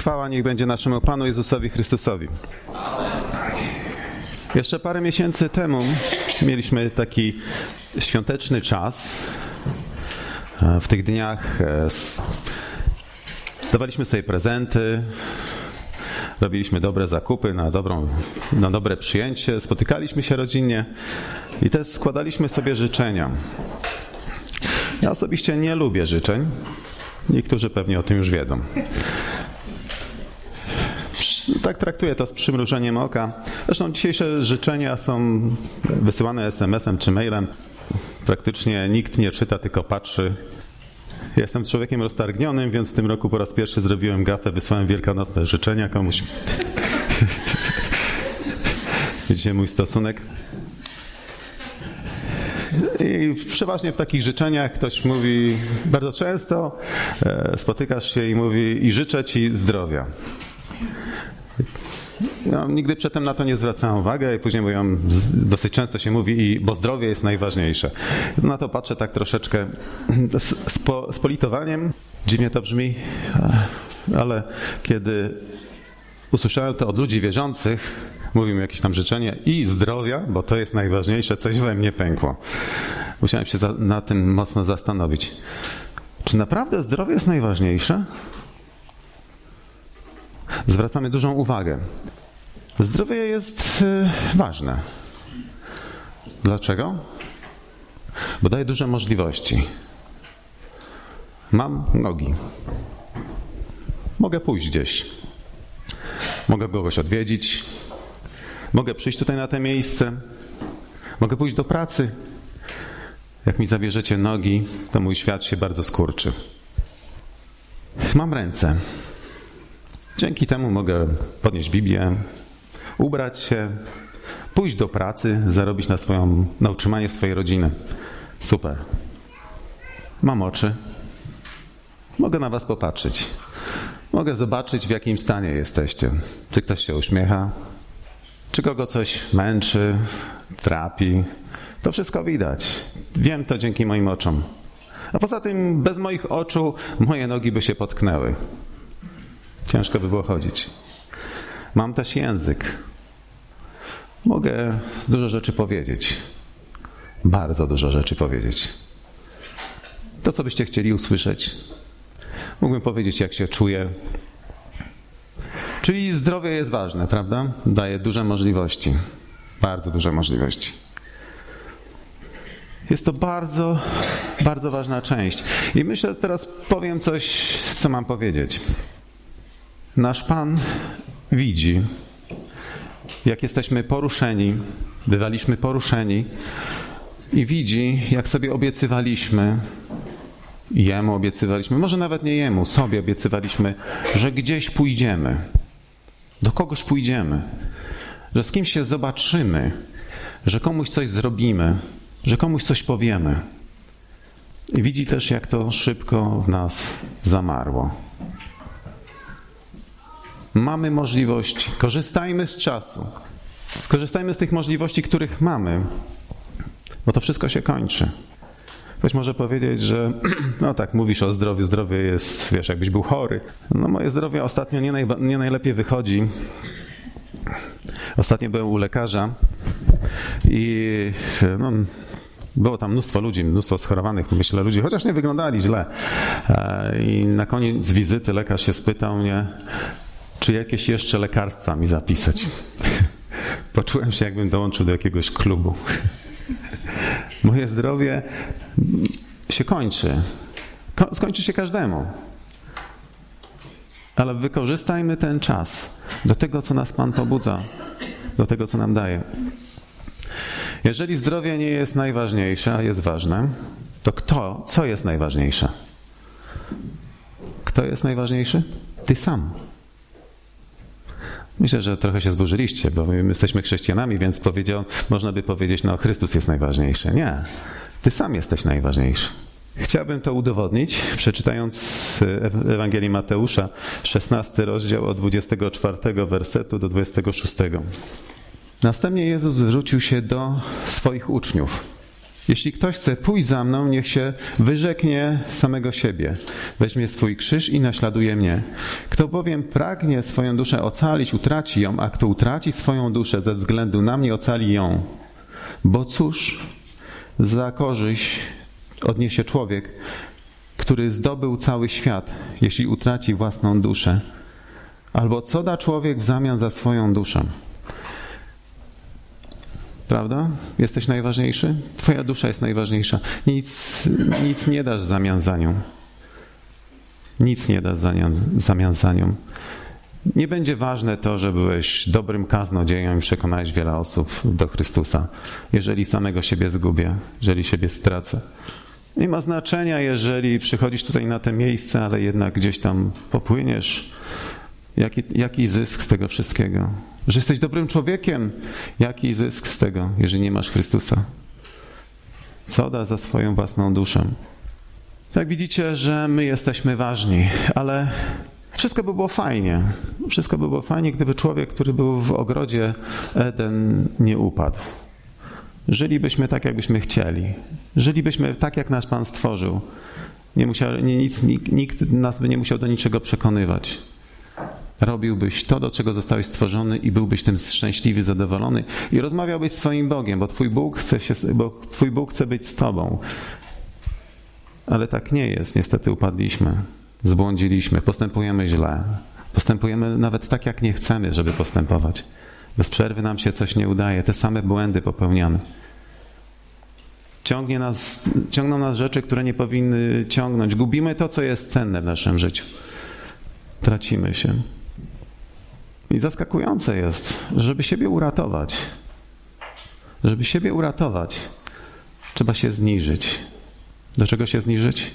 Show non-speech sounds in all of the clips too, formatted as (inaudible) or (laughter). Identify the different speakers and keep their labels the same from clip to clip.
Speaker 1: Chwała niech będzie naszemu Panu Jezusowi Chrystusowi. Jeszcze parę miesięcy temu mieliśmy taki świąteczny czas. W tych dniach e, dawaliśmy sobie prezenty, robiliśmy dobre zakupy na, dobrą, na dobre przyjęcie, spotykaliśmy się rodzinnie i też składaliśmy sobie życzenia. Ja osobiście nie lubię życzeń. Niektórzy pewnie o tym już wiedzą. Tak traktuję to z przymrużeniem oka. Zresztą dzisiejsze życzenia są wysyłane SMS-em czy mailem. Praktycznie nikt nie czyta, tylko patrzy. jestem człowiekiem roztargnionym, więc w tym roku po raz pierwszy zrobiłem gafę, wysłałem wielkanocne życzenia komuś. (laughs) Widzicie mój stosunek? I przeważnie w takich życzeniach ktoś mówi bardzo często, e, spotykasz się i mówi i życzę ci zdrowia. Ja nigdy przedtem na to nie zwracałem uwagi i później mówią, dosyć często się mówi, i, bo zdrowie jest najważniejsze. Na to patrzę tak troszeczkę z, z politowaniem. Dziwnie to brzmi, ale kiedy usłyszałem to od ludzi wierzących, mówimy jakieś tam życzenie i zdrowia, bo to jest najważniejsze, coś we mnie pękło. Musiałem się za, na tym mocno zastanowić. Czy naprawdę zdrowie jest najważniejsze? Zwracamy dużą uwagę. Zdrowie jest y, ważne. Dlaczego? Bo daje duże możliwości. Mam nogi. Mogę pójść gdzieś. Mogę kogoś odwiedzić. Mogę przyjść tutaj na to miejsce. Mogę pójść do pracy. Jak mi zabierzecie nogi, to mój świat się bardzo skurczy. Mam ręce. Dzięki temu mogę podnieść Biblię, ubrać się, pójść do pracy, zarobić na, swoją, na utrzymanie swojej rodziny. Super. Mam oczy. Mogę na Was popatrzeć. Mogę zobaczyć, w jakim stanie jesteście. Czy ktoś się uśmiecha, czy kogo coś męczy, trapi. To wszystko widać. Wiem to dzięki moim oczom. A poza tym, bez moich oczu, moje nogi by się potknęły. Ciężko by było chodzić. Mam też język. Mogę dużo rzeczy powiedzieć. Bardzo dużo rzeczy powiedzieć. To, co byście chcieli usłyszeć. Mógłbym powiedzieć, jak się czuję. Czyli zdrowie jest ważne, prawda? Daje duże możliwości. Bardzo duże możliwości. Jest to bardzo, bardzo ważna część. I myślę, teraz powiem coś, co mam powiedzieć. Nasz Pan widzi, jak jesteśmy poruszeni, bywaliśmy poruszeni i widzi, jak sobie obiecywaliśmy, Jemu obiecywaliśmy, może nawet nie Jemu, sobie obiecywaliśmy, że gdzieś pójdziemy, do kogoś pójdziemy, że z kimś się zobaczymy, że komuś coś zrobimy, że komuś coś powiemy. I widzi też, jak to szybko w nas zamarło. Mamy możliwości, korzystajmy z czasu. Skorzystajmy z tych możliwości, których mamy, bo to wszystko się kończy. Ktoś może powiedzieć, że (clears throat) no tak, mówisz o zdrowiu, zdrowie jest, wiesz, jakbyś był chory. No moje zdrowie ostatnio nie, nie najlepiej wychodzi. Ostatnio byłem u lekarza i no, było tam mnóstwo ludzi, mnóstwo schorowanych, myślę, ludzi, chociaż nie wyglądali źle. E, I na koniec wizyty lekarz się spytał mnie, czy jakieś jeszcze lekarstwa mi zapisać. (laughs) Poczułem się, jakbym dołączył do jakiegoś klubu. (laughs) Moje zdrowie się kończy. Skończy się każdemu. Ale wykorzystajmy ten czas do tego, co nas Pan pobudza, do tego, co nam daje. Jeżeli zdrowie nie jest najważniejsze, a jest ważne, to kto, co jest najważniejsze? Kto jest najważniejszy? Ty sam. Myślę, że trochę się zburzyliście, bo my jesteśmy chrześcijanami, więc powiedział, można by powiedzieć, no Chrystus jest najważniejszy. Nie, ty sam jesteś najważniejszy. Chciałbym to udowodnić, przeczytając Ewangelii Mateusza, 16 rozdział od 24 wersetu do 26. Następnie Jezus zwrócił się do swoich uczniów Jeśli ktoś chce pójść za mną, niech się wyrzeknie samego siebie. Weźmie swój krzyż i naśladuje mnie. Kto bowiem pragnie swoją duszę ocalić, utraci ją, a kto utraci swoją duszę ze względu na mnie, ocali ją. Bo cóż za korzyść odniesie człowiek, który zdobył cały świat, jeśli utraci własną duszę? Albo co da człowiek w zamian za swoją duszę? Prawda? Jesteś najważniejszy? Twoja dusza jest najważniejsza. Nic, nic nie dasz w zamian za nią. Nic nie dasz w zamian za nią. Nie będzie ważne to, że byłeś dobrym kaznodzieją i przekonałeś wiele osób do Chrystusa, jeżeli samego siebie zgubię, jeżeli siebie stracę. Nie ma znaczenia, jeżeli przychodzisz tutaj na to miejsce, ale jednak gdzieś tam popłyniesz. Jaki, jaki zysk z tego wszystkiego? Że jesteś dobrym człowiekiem. Jaki zysk z tego, jeżeli nie masz Chrystusa? Co da za swoją własną duszę? Tak widzicie, że my jesteśmy ważni, ale wszystko by było fajnie. Wszystko by było fajnie, gdyby człowiek, który był w ogrodzie Eden, nie upadł. Żylibyśmy tak, jakbyśmy chcieli. Żylibyśmy tak, jak nasz Pan stworzył. Nie musiał, nie, nic, nikt, nikt nas by nie musiał do niczego przekonywać. Robiłbyś to, do czego zostałeś stworzony i byłbyś tym szczęśliwy, zadowolony i rozmawiałbyś z swoim Bogiem, bo twój Bóg chce, się, bo twój Bóg chce być z tobą. Ale tak nie jest. Niestety upadliśmy, zbłądziliśmy, postępujemy źle. Postępujemy nawet tak, jak nie chcemy, żeby postępować. Bez przerwy nam się coś nie udaje, te same błędy popełniamy. Ciągnie nas, ciągną nas rzeczy, które nie powinny ciągnąć. Gubimy to, co jest cenne w naszym życiu. Tracimy się. I zaskakujące jest, żeby siebie uratować, żeby siebie uratować, trzeba się zniżyć. Do czego się zniżyć?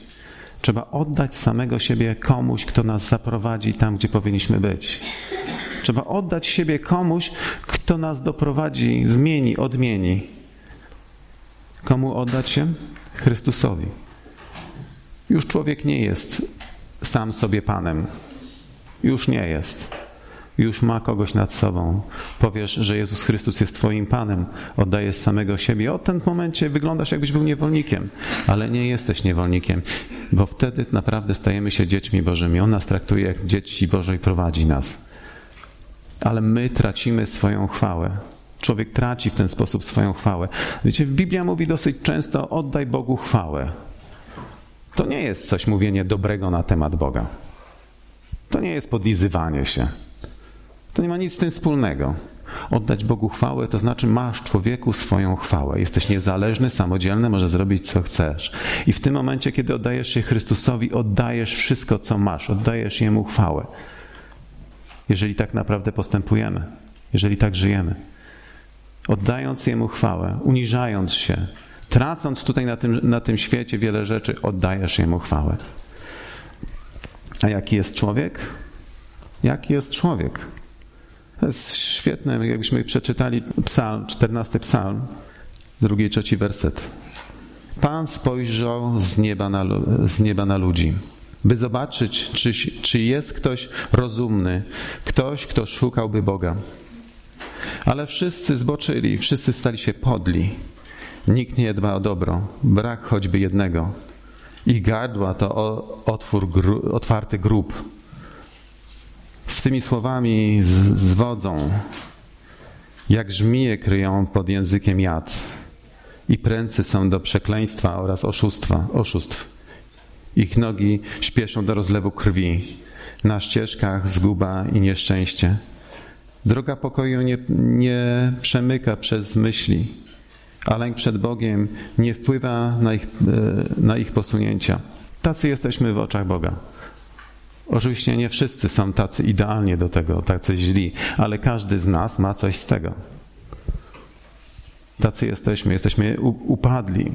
Speaker 1: Trzeba oddać samego siebie komuś, kto nas zaprowadzi tam, gdzie powinniśmy być. Trzeba oddać siebie komuś, kto nas doprowadzi, zmieni, odmieni. Komu oddać się? Chrystusowi. Już człowiek nie jest sam sobie Panem. Już nie jest. Już ma kogoś nad sobą. Powiesz, że Jezus Chrystus jest Twoim Panem. Oddajesz samego siebie. Od tym momencie wyglądasz, jakbyś był niewolnikiem, ale nie jesteś niewolnikiem, bo wtedy naprawdę stajemy się dziećmi Bożymi. On nas traktuje jak dzieci Boże i prowadzi nas. Ale my tracimy swoją chwałę. Człowiek traci w ten sposób swoją chwałę. Wiecie, Biblia mówi dosyć często: oddaj Bogu chwałę. To nie jest coś mówienie dobrego na temat Boga. To nie jest podlizywanie się. To nie ma nic z tym wspólnego. Oddać Bogu chwałę to znaczy masz człowieku swoją chwałę. Jesteś niezależny, samodzielny, możesz zrobić co chcesz. I w tym momencie, kiedy oddajesz się Chrystusowi, oddajesz wszystko, co masz, oddajesz Jemu chwałę. Jeżeli tak naprawdę postępujemy, jeżeli tak żyjemy. Oddając Jemu chwałę, uniżając się, tracąc tutaj na tym, na tym świecie wiele rzeczy, oddajesz Jemu chwałę. A jaki jest człowiek? Jaki jest człowiek? To jest świetne, jakbyśmy przeczytali psalm, 14 psalm, drugi i trzeci werset. Pan spojrzał z nieba na, z nieba na ludzi, by zobaczyć, czy, czy jest ktoś rozumny, ktoś, kto szukałby Boga. Ale wszyscy zboczyli, wszyscy stali się podli. Nikt nie dba o dobro, brak choćby jednego. Ich gardła to otwór, otwarty grób. Z tymi słowami z, zwodzą, jak żmije kryją pod językiem jad i pręcy są do przekleństwa oraz oszustwa, oszustw. Ich nogi śpieszą do rozlewu krwi, na ścieżkach zguba i nieszczęście. Droga pokoju nie, nie przemyka przez myśli, a lęk przed Bogiem nie wpływa na ich, e, na ich posunięcia. Tacy jesteśmy w oczach Boga. Oczywiście nie wszyscy są tacy idealnie do tego, tacy źli, ale każdy z nas ma coś z tego. Tacy jesteśmy, jesteśmy upadli.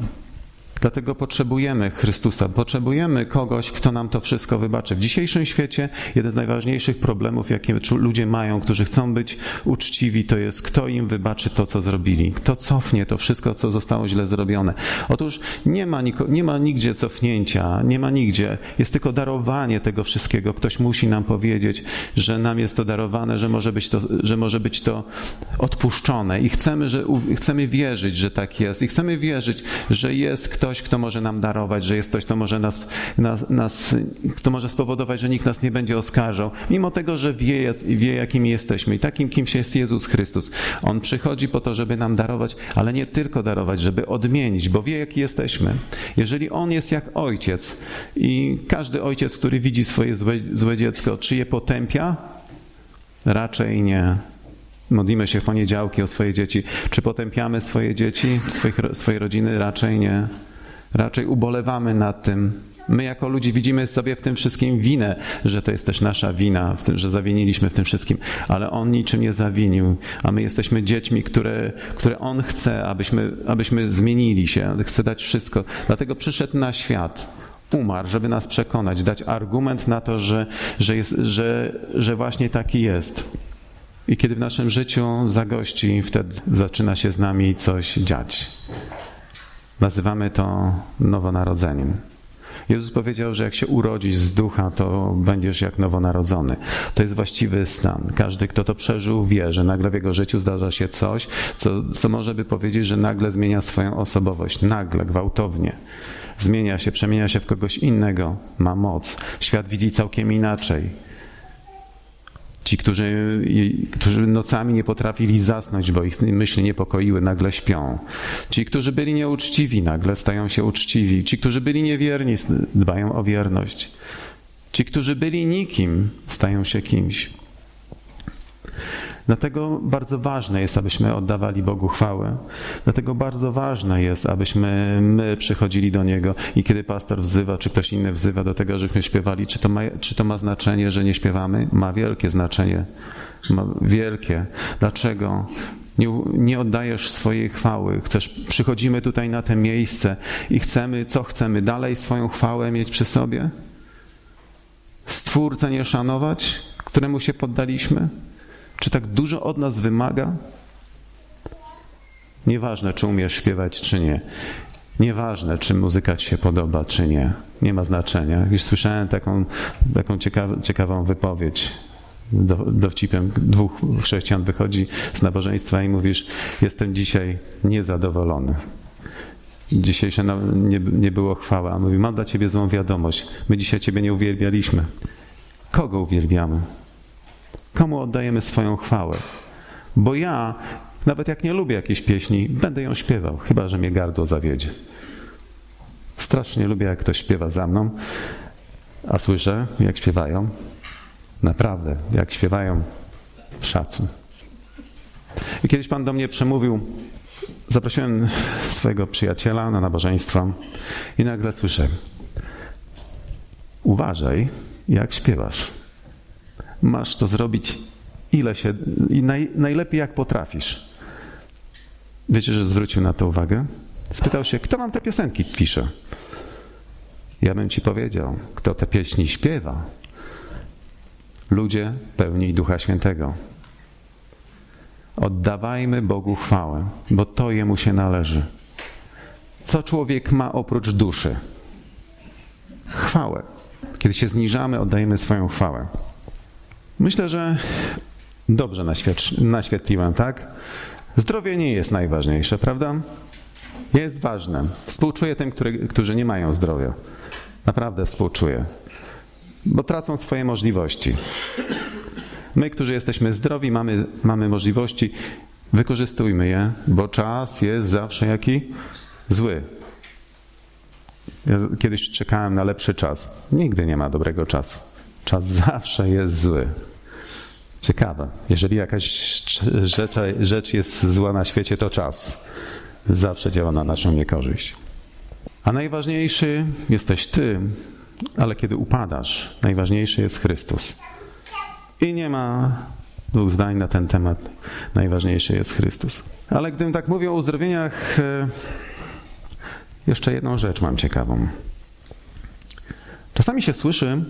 Speaker 1: Dlatego potrzebujemy Chrystusa, potrzebujemy kogoś, kto nam to wszystko wybaczy. W dzisiejszym świecie jeden z najważniejszych problemów, jakie ludzie mają, którzy chcą być uczciwi, to jest kto im wybaczy to, co zrobili, kto cofnie to wszystko, co zostało źle zrobione. Otóż nie ma, nie ma nigdzie cofnięcia, nie ma nigdzie. Jest tylko darowanie tego wszystkiego. Ktoś musi nam powiedzieć, że nam jest to darowane, że może być to, że może być to odpuszczone i chcemy, że, chcemy wierzyć, że tak jest i chcemy wierzyć, że jest ktoś, kto może nam darować, że jest ktoś, kto może nas, nas, nas kto może spowodować, że nikt nas nie będzie oskarżał, mimo tego, że wie, wie jakimi jesteśmy i takim kimś jest Jezus Chrystus. On przychodzi po to, żeby nam darować, ale nie tylko darować, żeby odmienić, bo wie, jaki jesteśmy. Jeżeli On jest jak ojciec i każdy ojciec, który widzi swoje złe, złe dziecko, czy je potępia? Raczej nie. Modlimy się w poniedziałki o swoje dzieci. Czy potępiamy swoje dzieci, swoich, swoje rodziny? Raczej nie. Raczej ubolewamy nad tym. My jako ludzie widzimy sobie w tym wszystkim winę, że to jest też nasza wina, tym, że zawiniliśmy w tym wszystkim, ale On niczym nie zawinił, a my jesteśmy dziećmi, które, które On chce, abyśmy, abyśmy zmienili się, chce dać wszystko. Dlatego przyszedł na świat, umarł, żeby nas przekonać, dać argument na to, że, że, jest, że, że właśnie taki jest. I kiedy w naszym życiu zagości, wtedy zaczyna się z nami coś dziać. Nazywamy to nowonarodzeniem. Jezus powiedział, że jak się urodzisz z ducha, to będziesz jak nowonarodzony. To jest właściwy stan. Każdy, kto to przeżył, wie, że nagle w jego życiu zdarza się coś, co, co może by powiedzieć, że nagle zmienia swoją osobowość. Nagle, gwałtownie. Zmienia się, przemienia się w kogoś innego. Ma moc. Świat widzi całkiem inaczej Ci, którzy, którzy nocami nie potrafili zasnąć, bo ich myśli niepokoiły, nagle śpią. Ci, którzy byli nieuczciwi, nagle stają się uczciwi. Ci, którzy byli niewierni, dbają o wierność. Ci, którzy byli nikim, stają się kimś. Dlatego bardzo ważne jest, abyśmy oddawali Bogu chwałę. Dlatego bardzo ważne jest, abyśmy my przychodzili do Niego i kiedy pastor wzywa, czy ktoś inny wzywa do tego, żebyśmy śpiewali, czy to ma, czy to ma znaczenie, że nie śpiewamy? Ma wielkie znaczenie. Ma wielkie. Dlaczego? Nie, nie, oddajesz swojej chwały. Chcesz, przychodzimy tutaj na to miejsce i chcemy, co chcemy? Dalej swoją chwałę mieć przy sobie? Stwórcę nie szanować, któremu się poddaliśmy? Czy tak dużo od nas wymaga? Nieważne, czy umiesz śpiewać, czy nie. Nieważne, czy muzyka ci się podoba, czy nie. Nie ma znaczenia. Już słyszałem taką, taką ciekaw, ciekawą wypowiedź. Do, dowcipem dwóch chrześcijan wychodzi z nabożeństwa i mówisz: Jestem dzisiaj niezadowolony. Dzisiejsze nie, nie było chwała. Mówi: Mam dla ciebie złą wiadomość. My dzisiaj ciebie nie uwielbialiśmy. Kogo uwielbiamy? Komu oddajemy swoją chwałę? Bo ja, nawet jak nie lubię jakiejś pieśni, będę ją śpiewał, chyba że mnie gardło zawiedzie. Strasznie lubię, jak ktoś śpiewa za mną, a słyszę, jak śpiewają. Naprawdę, jak śpiewają, szacun. I kiedyś Pan do mnie przemówił, zaprosiłem swojego przyjaciela na nabożeństwo i nagle słyszę, uważaj, jak śpiewasz masz to zrobić ile się i naj, najlepiej jak potrafisz. Wiecie, że zwrócił na to uwagę? Spytał się, kto wam te piosenki pisze? Ja bym ci powiedział, kto te pieśni śpiewa. Ludzie pełni Ducha Świętego. Oddawajmy Bogu chwałę, bo to Jemu się należy. Co człowiek ma oprócz duszy? Chwałę. Kiedy się zniżamy, oddajemy swoją chwałę. Myślę, że dobrze naświetliłem, tak? Zdrowie nie jest najważniejsze, prawda? Jest ważne. Współczuję tym, który, którzy nie mają zdrowia. Naprawdę współczuję. Bo tracą swoje możliwości. My, którzy jesteśmy zdrowi, mamy, mamy możliwości, wykorzystujmy je, bo czas jest zawsze jaki? Zły. Ja kiedyś czekałem na lepszy czas. Nigdy nie ma dobrego czasu. Czas zawsze jest zły. Ciekawe. Jeżeli jakaś rzecz, rzecz jest zła na świecie, to czas zawsze działa na naszą niekorzyść. A najważniejszy jesteś Ty, ale kiedy upadasz, najważniejszy jest Chrystus. I nie ma dwóch zdań na ten temat. Najważniejszy jest Chrystus. Ale gdybym tak mówił o uzdrowieniach, e, Jeszcze jedną rzecz mam ciekawą. Czasami się słyszy,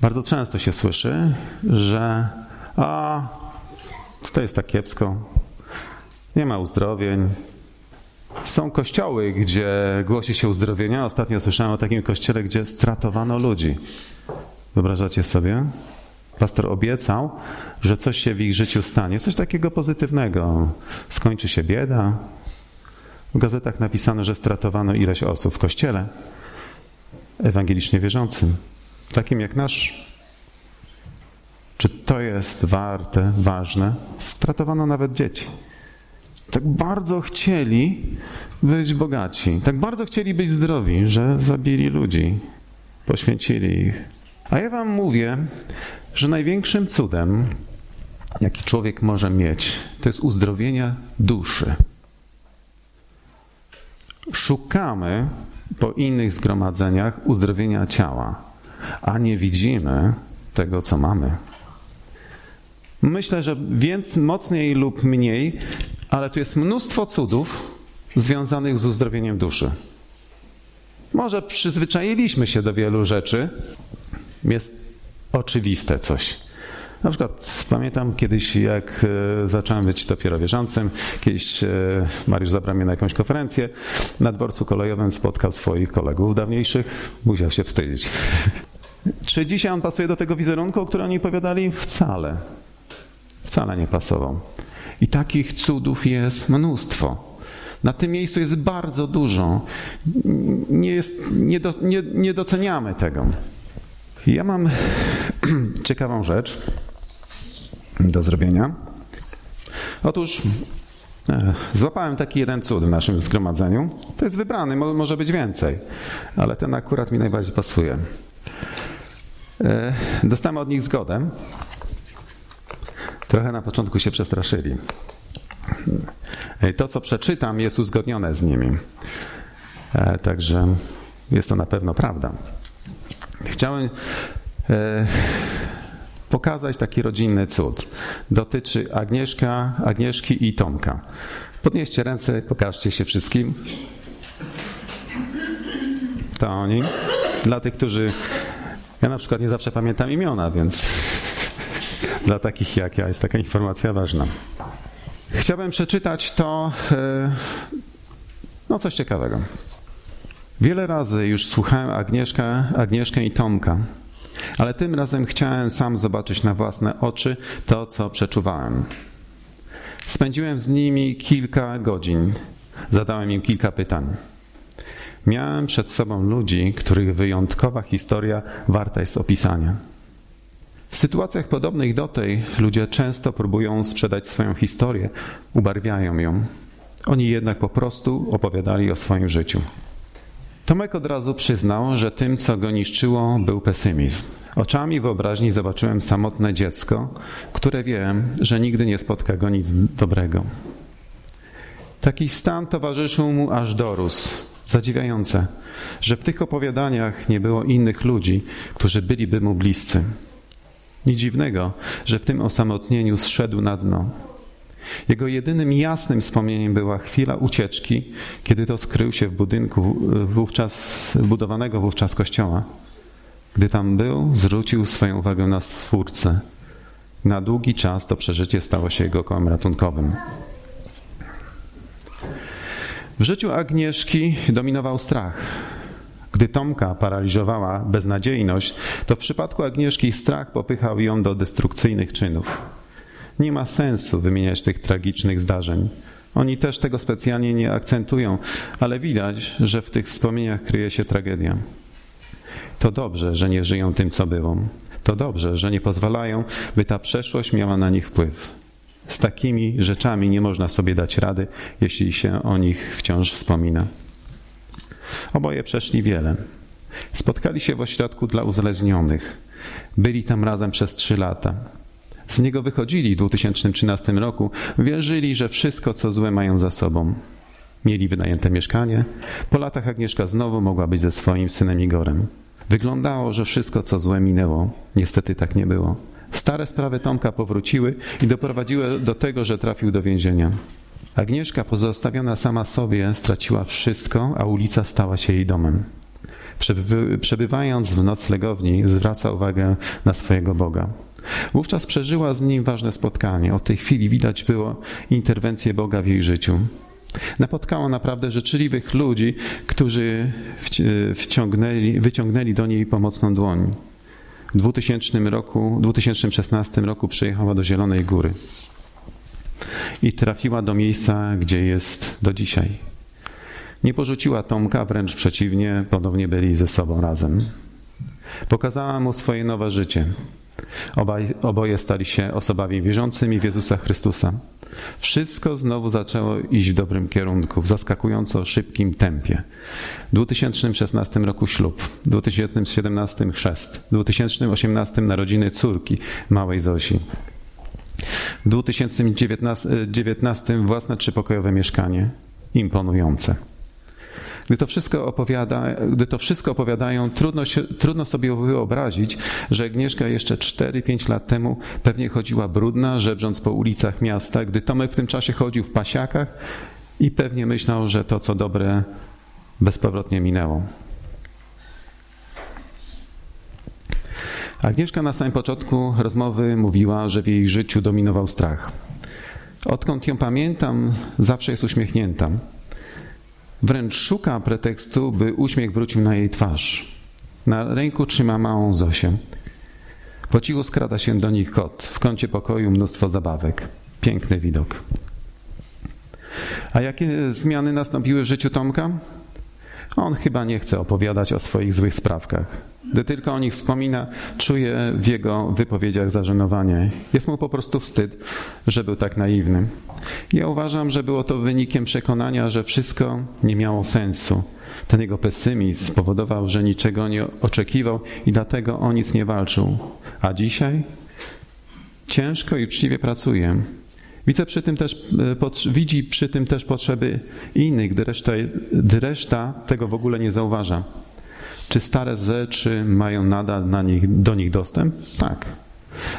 Speaker 1: bardzo często się słyszy, że a to jest tak kiepsko, nie ma uzdrowień. Są kościoły, gdzie głosi się uzdrowienia. Ostatnio słyszałem o takim kościele, gdzie stratowano ludzi. Wyobrażacie sobie? Pastor obiecał, że coś się w ich życiu stanie, coś takiego pozytywnego. Skończy się bieda. W gazetach napisano, że stratowano ileś osób w kościele ewangelicznie wierzącym, takim jak nasz. Czy to jest warte, ważne? Stratowano nawet dzieci. Tak bardzo chcieli być bogaci, tak bardzo chcieli być zdrowi, że zabili ludzi, poświęcili ich. A ja wam mówię, że największym cudem, jaki człowiek może mieć, to jest uzdrowienie duszy. Szukamy po innych zgromadzeniach uzdrowienia ciała, a nie widzimy tego, co mamy. Myślę, że więc mocniej lub mniej, ale tu jest mnóstwo cudów związanych z uzdrowieniem duszy. Może przyzwyczailiśmy się do wielu rzeczy, jest oczywiste coś. Na przykład pamiętam kiedyś, jak e, zacząłem być dopiero wierzącym, kiedyś e, Mariusz zabrał mnie na jakąś konferencję, na dworcu kolejowym spotkał swoich kolegów dawniejszych, musiał się wstydzić. (laughs) Czy dzisiaj on pasuje do tego wizerunku, o którym oni opowiadali? Wcale. Wcale nie pasował. I takich cudów jest mnóstwo. Na tym miejscu jest bardzo dużo. Nie, jest, nie, do, nie, nie doceniamy tego. Ja mam (clears throat) ciekawą rzecz do zrobienia. Otóż e, złapałem taki jeden cud w naszym zgromadzeniu. To jest wybrany, może być więcej, ale ten akurat mi najbardziej pasuje. E, dostałem od nich zgodę. Trochę na początku się przestraszyli. E, to, co przeczytam, jest uzgodnione z nimi. Także jest to na pewno prawda. Chciałem pokazać taki rodzinny cud. Dotyczy Agnieszka, Agnieszki i Tomka. Podnieście ręce, pokażcie się wszystkim. To oni. Dla tych, którzy. Ja na przykład nie zawsze pamiętam imiona, więc (laughs) dla takich jak ja jest taka informacja ważna. Chciałbym przeczytać to, e, no coś ciekawego. Wiele razy już słuchałem Agnieszka, Agnieszkę i Tomka ale tym razem chciałem sam zobaczyć na własne oczy to, co przeczuwałem. Spędziłem z nimi kilka godzin, zadałem im kilka pytań. Miałem przed sobą ludzi, których wyjątkowa historia warta jest opisania. W sytuacjach podobnych do tej ludzie często próbują sprzedać swoją historię, ubarwiają ją. Oni jednak po prostu opowiadali o swoim życiu. Tomek od razu przyznał, że tym, co go niszczyło, był pesymizm. Oczami wyobraźni zobaczyłem samotne dziecko, które wie, że nigdy nie spotka go nic dobrego. Taki stan towarzyszył mu aż dorósł. Zadziwiające, że w tych opowiadaniach nie było innych ludzi, którzy byliby mu bliscy. Nic dziwnego, że w tym osamotnieniu zszedł na dno. Jego jedynym jasnym wspomnieniem była chwila ucieczki, kiedy to skrył się w budynku wówczas, budowanego wówczas kościoła. Gdy tam był, zwrócił swoją uwagę na Stwórcę. Na długi czas to przeżycie stało się jego kołem ratunkowym. W życiu Agnieszki dominował strach. Gdy Tomka paraliżowała beznadziejność, to w przypadku Agnieszki strach popychał ją do destrukcyjnych czynów. Nie ma sensu wymieniać tych tragicznych zdarzeń. Oni też tego specjalnie nie akcentują, ale widać, że w tych wspomnieniach kryje się tragedia. To dobrze, że nie żyją tym, co było. To dobrze, że nie pozwalają, by ta przeszłość miała na nich wpływ. Z takimi rzeczami nie można sobie dać rady, jeśli się o nich wciąż wspomina. Oboje przeszli wiele. Spotkali się w ośrodku dla uzależnionych. Byli tam razem przez trzy lata. Z niego wychodzili w 2013 roku, wierzyli, że wszystko co złe mają za sobą. Mieli wynajęte mieszkanie. Po latach Agnieszka znowu mogła być ze swoim synem Igorem. Wyglądało, że wszystko co złe minęło. Niestety tak nie było. Stare sprawy Tomka powróciły i doprowadziły do tego, że trafił do więzienia. Agnieszka pozostawiona sama sobie straciła wszystko, a ulica stała się jej domem. Przebywając w noclegowni, zwraca uwagę na swojego Boga. Wówczas przeżyła z nim ważne spotkanie. Od tej chwili widać było interwencję Boga w jej życiu. Napotkała naprawdę życzliwych ludzi, którzy wciągnęli, wyciągnęli do niej pomocną dłoń. W 2000 roku, 2016 roku przyjechała do Zielonej Góry i trafiła do miejsca, gdzie jest do dzisiaj. Nie porzuciła Tomka, wręcz przeciwnie, ponownie byli ze sobą razem. Pokazała mu swoje nowe życie. Obaj, oboje stali się osobami wierzącymi w Jezusa Chrystusa. Wszystko znowu zaczęło iść w dobrym kierunku, w zaskakująco szybkim tempie. W 2016 roku ślub, w 2017 chrzest, w 2018 narodziny córki, małej Zosi. W 2019 własne trzypokojowe mieszkanie, imponujące. Gdy to wszystko, opowiada, gdy to wszystko opowiadają, trudno, się, trudno sobie wyobrazić, że Agnieszka jeszcze 4-5 lat temu pewnie chodziła brudna, żebrząc po ulicach miasta, gdy Tomek w tym czasie chodził w pasiakach i pewnie myślał, że to, co dobre, bezpowrotnie minęło. Agnieszka na samym początku rozmowy mówiła, że w jej życiu dominował strach. Odkąd ją pamiętam, zawsze jest uśmiechnięta. Wręcz szuka pretekstu, by uśmiech wrócił na jej twarz. Na ręku trzyma małą Zosię. Po cichu skrada się do nich kot. W kącie pokoju mnóstwo zabawek. Piękny widok. A jakie zmiany nastąpiły w życiu Tomka? On chyba nie chce opowiadać o swoich złych sprawkach. Gdy tylko o nich wspomina, czuje w jego wypowiedziach zażenowanie. Jest mu po prostu wstyd, że był tak naiwny. Ja uważam, że było to wynikiem przekonania, że wszystko nie miało sensu. Ten jego pesymizm spowodował, że niczego nie oczekiwał i dlatego o nic nie walczył. A dzisiaj ciężko i uczciwie pracuje. Widzę przy tym też, e, widzi przy tym też potrzeby innych, gdy reszta, gdy reszta tego w ogóle nie zauważa. Czy stare rzeczy mają nadal na nich, do nich dostęp? Tak.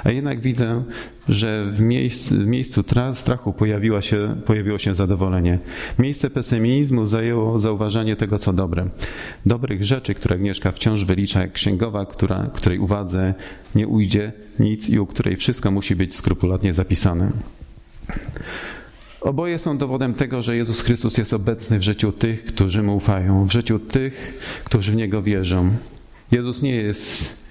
Speaker 1: A jednak widzę, że w miejscu, w miejscu strachu pojawiła się, pojawiło się zadowolenie. Miejsce pesymizmu zajęło zauważenie tego, co dobre. Dobrych rzeczy, które Agnieszka wciąż wylicza jak księgowa, która, której uwadze nie ujdzie nic i u której wszystko musi być skrupulatnie zapisane. Oboje są dowodem tego, że Jezus Chrystus jest obecny w życiu tych, którzy mu ufają, w życiu tych, którzy w niego wierzą. Jezus nie jest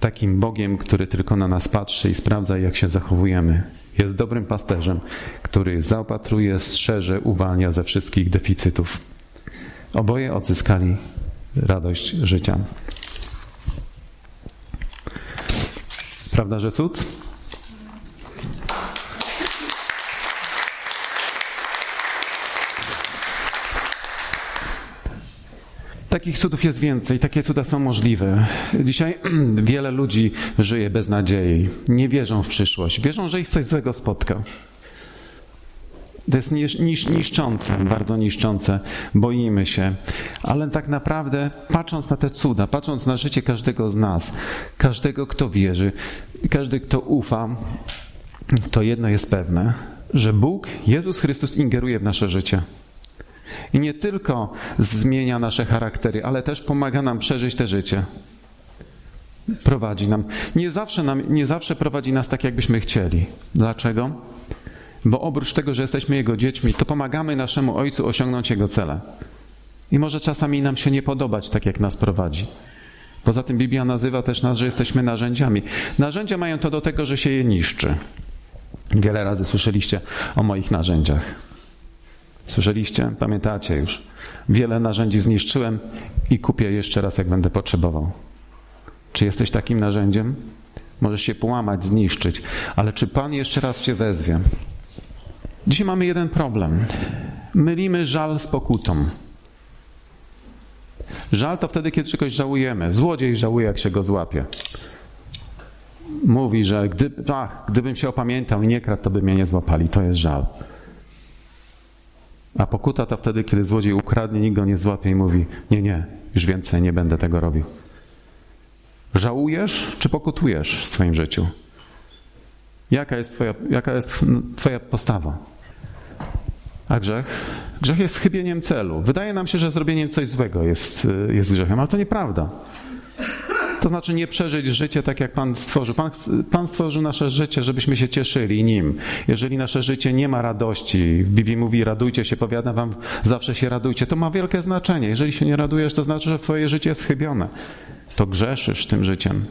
Speaker 1: takim Bogiem, który tylko na nas patrzy i sprawdza, jak się zachowujemy. Jest dobrym pasterzem, który zaopatruje, strzeże, uwalnia ze wszystkich deficytów. Oboje odzyskali radość życia. Prawda, że cud? Takich cudów jest więcej, takie cuda są możliwe. Dzisiaj (clears throat) wiele ludzi żyje bez nadziei, nie wierzą w przyszłość, wierzą, że ich coś złego spotka. To jest nisz, niszczące, bardzo niszczące. Boimy się. Ale tak naprawdę, patrząc na te cuda, patrząc na życie każdego z nas, każdego, kto wierzy, każdy, kto ufa, to jedno jest pewne, że Bóg, Jezus Chrystus ingeruje w nasze życie. I nie tylko zmienia nasze charaktery, ale też pomaga nam przeżyć te życie. Prowadzi nam. Nie zawsze, nam, nie zawsze prowadzi nas tak, jakbyśmy chcieli. Dlaczego? Bo oprócz tego, że jesteśmy Jego dziećmi, to pomagamy naszemu Ojcu osiągnąć Jego cele. I może czasami nam się nie podobać tak, jak nas prowadzi. Poza tym Biblia nazywa też nas, że jesteśmy narzędziami. Narzędzia mają to do tego, że się je niszczy. Wiele razy słyszeliście o moich narzędziach. Słyszeliście? Pamiętacie już. Wiele narzędzi zniszczyłem i kupię jeszcze raz, jak będę potrzebował. Czy jesteś takim narzędziem? Możesz się połamać, zniszczyć, ale czy Pan jeszcze raz Cię wezwie? Dzisiaj mamy jeden problem. Mylimy żal z pokutą. Żal to wtedy, kiedy czegoś żałujemy. Złodziej żałuje, jak się go złapie. Mówi, że gdy, ach, gdybym się opamiętał i nie kradł, to by mnie nie złapali. To jest żal. A pokuta to wtedy, kiedy złodziej ukradnie, nikt go nie złapie i mówi: Nie, nie, już więcej nie będę tego robił. Żałujesz czy pokutujesz w swoim życiu? Jaka jest Twoja, jaka jest twoja postawa? A grzech? Grzech jest chybieniem celu. Wydaje nam się, że zrobieniem coś złego jest, jest grzechem, ale to nieprawda. To znaczy nie przeżyć życie tak, jak Pan stworzył. Pan, Pan stworzył nasze życie, żebyśmy się cieszyli Nim. Jeżeli nasze życie nie ma radości, w Biblii mówi radujcie się, powiadam Wam, zawsze się radujcie, to ma wielkie znaczenie. Jeżeli się nie radujesz, to znaczy, że Twoje życie jest chybione. To grzeszysz tym życiem.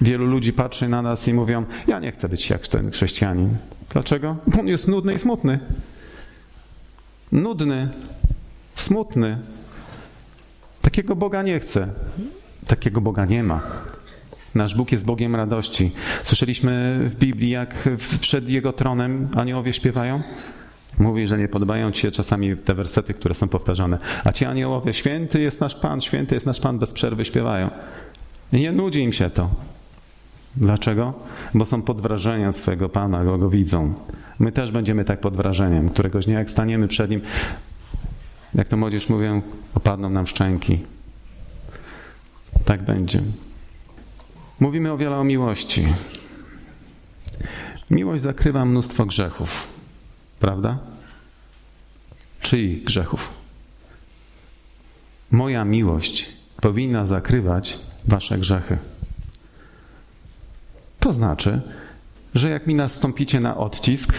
Speaker 1: Wielu ludzi patrzy na nas i mówią, ja nie chcę być jak ten chrześcijanin. Dlaczego? Bo on jest nudny i smutny. Nudny, smutny. Takiego Boga nie chcę. Takiego Boga nie ma. Nasz Bóg jest Bogiem radości. Słyszeliśmy w Biblii, jak przed Jego tronem aniołowie śpiewają? Mówi, że nie podobają ci się czasami te wersety, które są powtarzane. A ci aniołowie, święty jest nasz Pan, święty jest nasz Pan, bez przerwy śpiewają. I nie nudzi im się to. Dlaczego? Bo są pod wrażeniem swojego Pana, go, go widzą. My też będziemy tak pod wrażeniem. Któregoś dnia, jak staniemy przed Nim, jak to młodzież mówią, opadną nam szczęki. Tak będzie. Mówimy o wiele o miłości. Miłość zakrywa mnóstwo grzechów. Prawda? Czyich grzechów? Moja miłość powinna zakrywać wasze grzechy. To znaczy, że jak mi nastąpicie na odcisk,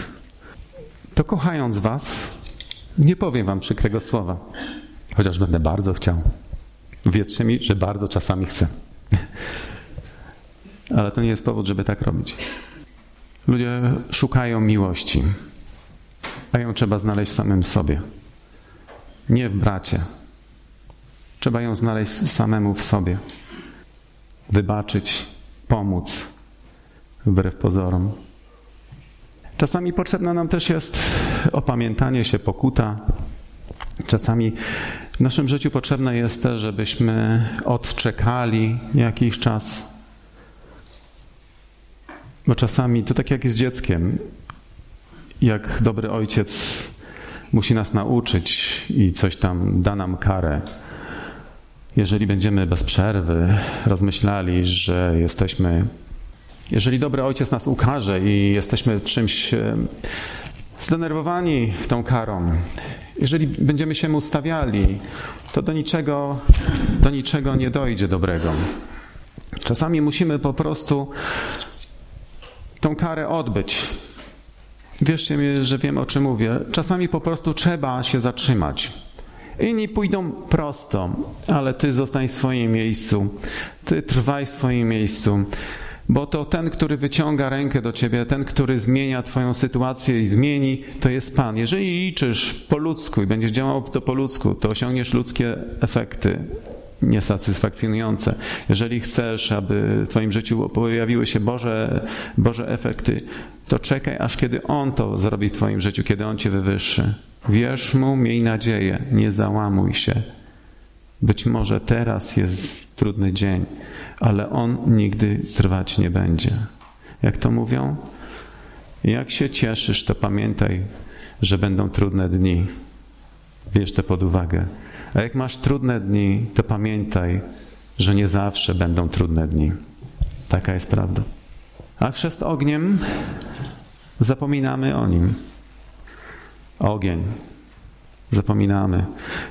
Speaker 1: to kochając was, nie powiem wam przykrego słowa, chociaż będę bardzo chciał. Wierzcie mi, że bardzo czasami chcę. (laughs) Ale to nie jest powód, żeby tak robić. Ludzie szukają miłości, a ją trzeba znaleźć w samym sobie. Nie w bracie. Trzeba ją znaleźć samemu w sobie. Wybaczyć, pomóc, wbrew pozorom. Czasami potrzebna nam też jest opamiętanie się, pokuta. Czasami w naszym życiu potrzebne jest też, żebyśmy odczekali jakiś czas. Bo czasami to tak jak jest dzieckiem. Jak dobry ojciec musi nas nauczyć i coś tam da nam karę. Jeżeli będziemy bez przerwy rozmyślali, że jesteśmy jeżeli dobry ojciec nas ukaże i jesteśmy czymś e, zdenerwowani tą karą, jeżeli będziemy się mu stawiali, to do niczego, do niczego nie dojdzie dobrego. Czasami musimy po prostu tą karę odbyć. Wierzcie mi, że wiem o czym mówię. Czasami po prostu trzeba się zatrzymać. Inni pójdą prosto, ale ty zostań w swoim miejscu. Ty trwaj w swoim miejscu. Bo to ten, który wyciąga rękę do ciebie, ten, który zmienia Twoją sytuację i zmieni, to jest Pan. Jeżeli liczysz po ludzku i będziesz działał to po ludzku, to osiągniesz ludzkie efekty niesatysfakcjonujące. Jeżeli chcesz, aby w Twoim życiu pojawiły się Boże, Boże efekty, to czekaj, aż kiedy On to zrobi w Twoim życiu, kiedy On Cię wywyższy. Wierz Mu, miej nadzieję, nie załamuj się. Być może teraz jest trudny dzień, ale on nigdy trwać nie będzie. Jak to mówią? Jak się cieszysz, to pamiętaj, że będą trudne dni. Bierz to pod uwagę. A jak masz trudne dni, to pamiętaj, że nie zawsze będą trudne dni. Taka jest prawda. A chrzest ogniem, zapominamy o nim. Ogień. Zapominamy,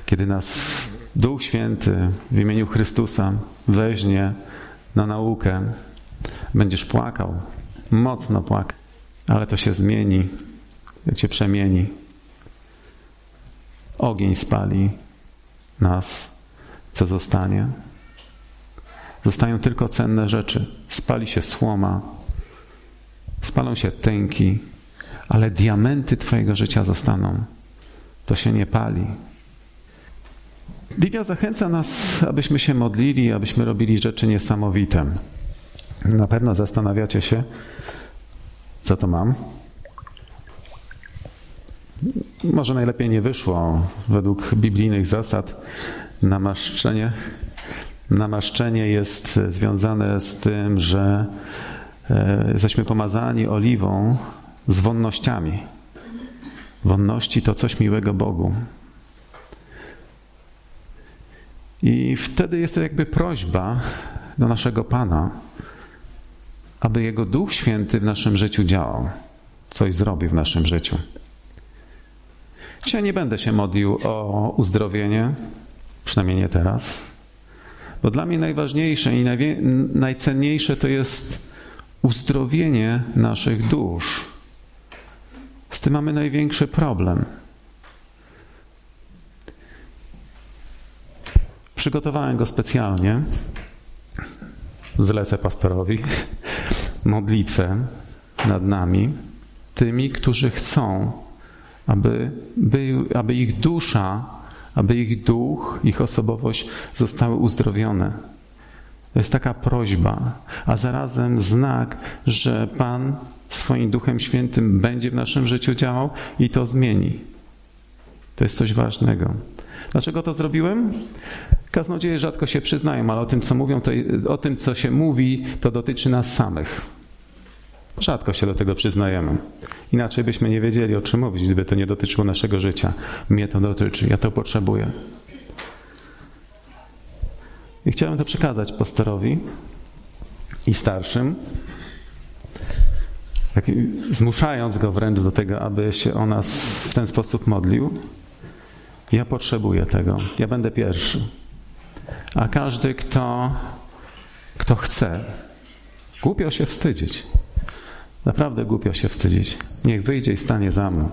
Speaker 1: kiedy nas Duch Święty w imieniu Chrystusa weźmie na naukę, będziesz płakał, mocno płakał, ale to się zmieni, cię przemieni. Ogień spali nas, co zostanie. Zostają tylko cenne rzeczy. Spali się słoma, spalą się tęki, ale diamenty Twojego życia zostaną. To się nie pali. Biblia zachęca nas, abyśmy się modlili, abyśmy robili rzeczy niesamowite. Na pewno zastanawiacie się, co to mam. Może najlepiej nie wyszło według biblijnych zasad namaszczenie. Namaszczenie jest związane z tym, że e, jesteśmy pomazani oliwą z wonnościami. Wonności to coś miłego Bogu. I wtedy jest to jakby prośba do naszego Pana, aby Jego Duch Święty w naszym życiu działał, coś zrobił w naszym życiu. Dzisiaj nie będę się modlił o uzdrowienie, przynajmniej nie teraz, bo dla mnie najważniejsze i najcenniejsze to jest uzdrowienie naszych dusz. Z tym mamy największy problem. Przygotowałem go specjalnie. Zlecę pastorowi modlitwę nad nami, tymi, którzy chcą, aby, by, aby ich dusza, aby ich duch, ich osobowość zostały uzdrowione. To jest taka prośba, a zarazem znak, że Pan swoim Duchem Świętym będzie w naszym życiu działał i to zmieni. To jest coś ważnego. Dlaczego to zrobiłem? Kaznodzieje rzadko się przyznają, ale o tym, co mówią, to, o tym, co się mówi, to dotyczy nas samych. Rzadko się do tego przyznajemy. Inaczej byśmy nie wiedzieli, o czym mówić, gdyby to nie dotyczyło naszego życia. Mnie to dotyczy, ja to potrzebuję. I chciałem to przekazać pastorowi i starszym, tak, zmuszając go wręcz do tego, aby się o nas w ten sposób modlił. Ja potrzebuję tego. Ja będę pierwszy. A każdy, kto, kto chce, głupio się wstydzić. Naprawdę głupio się wstydzić. Niech wyjdzie i stanie za mną.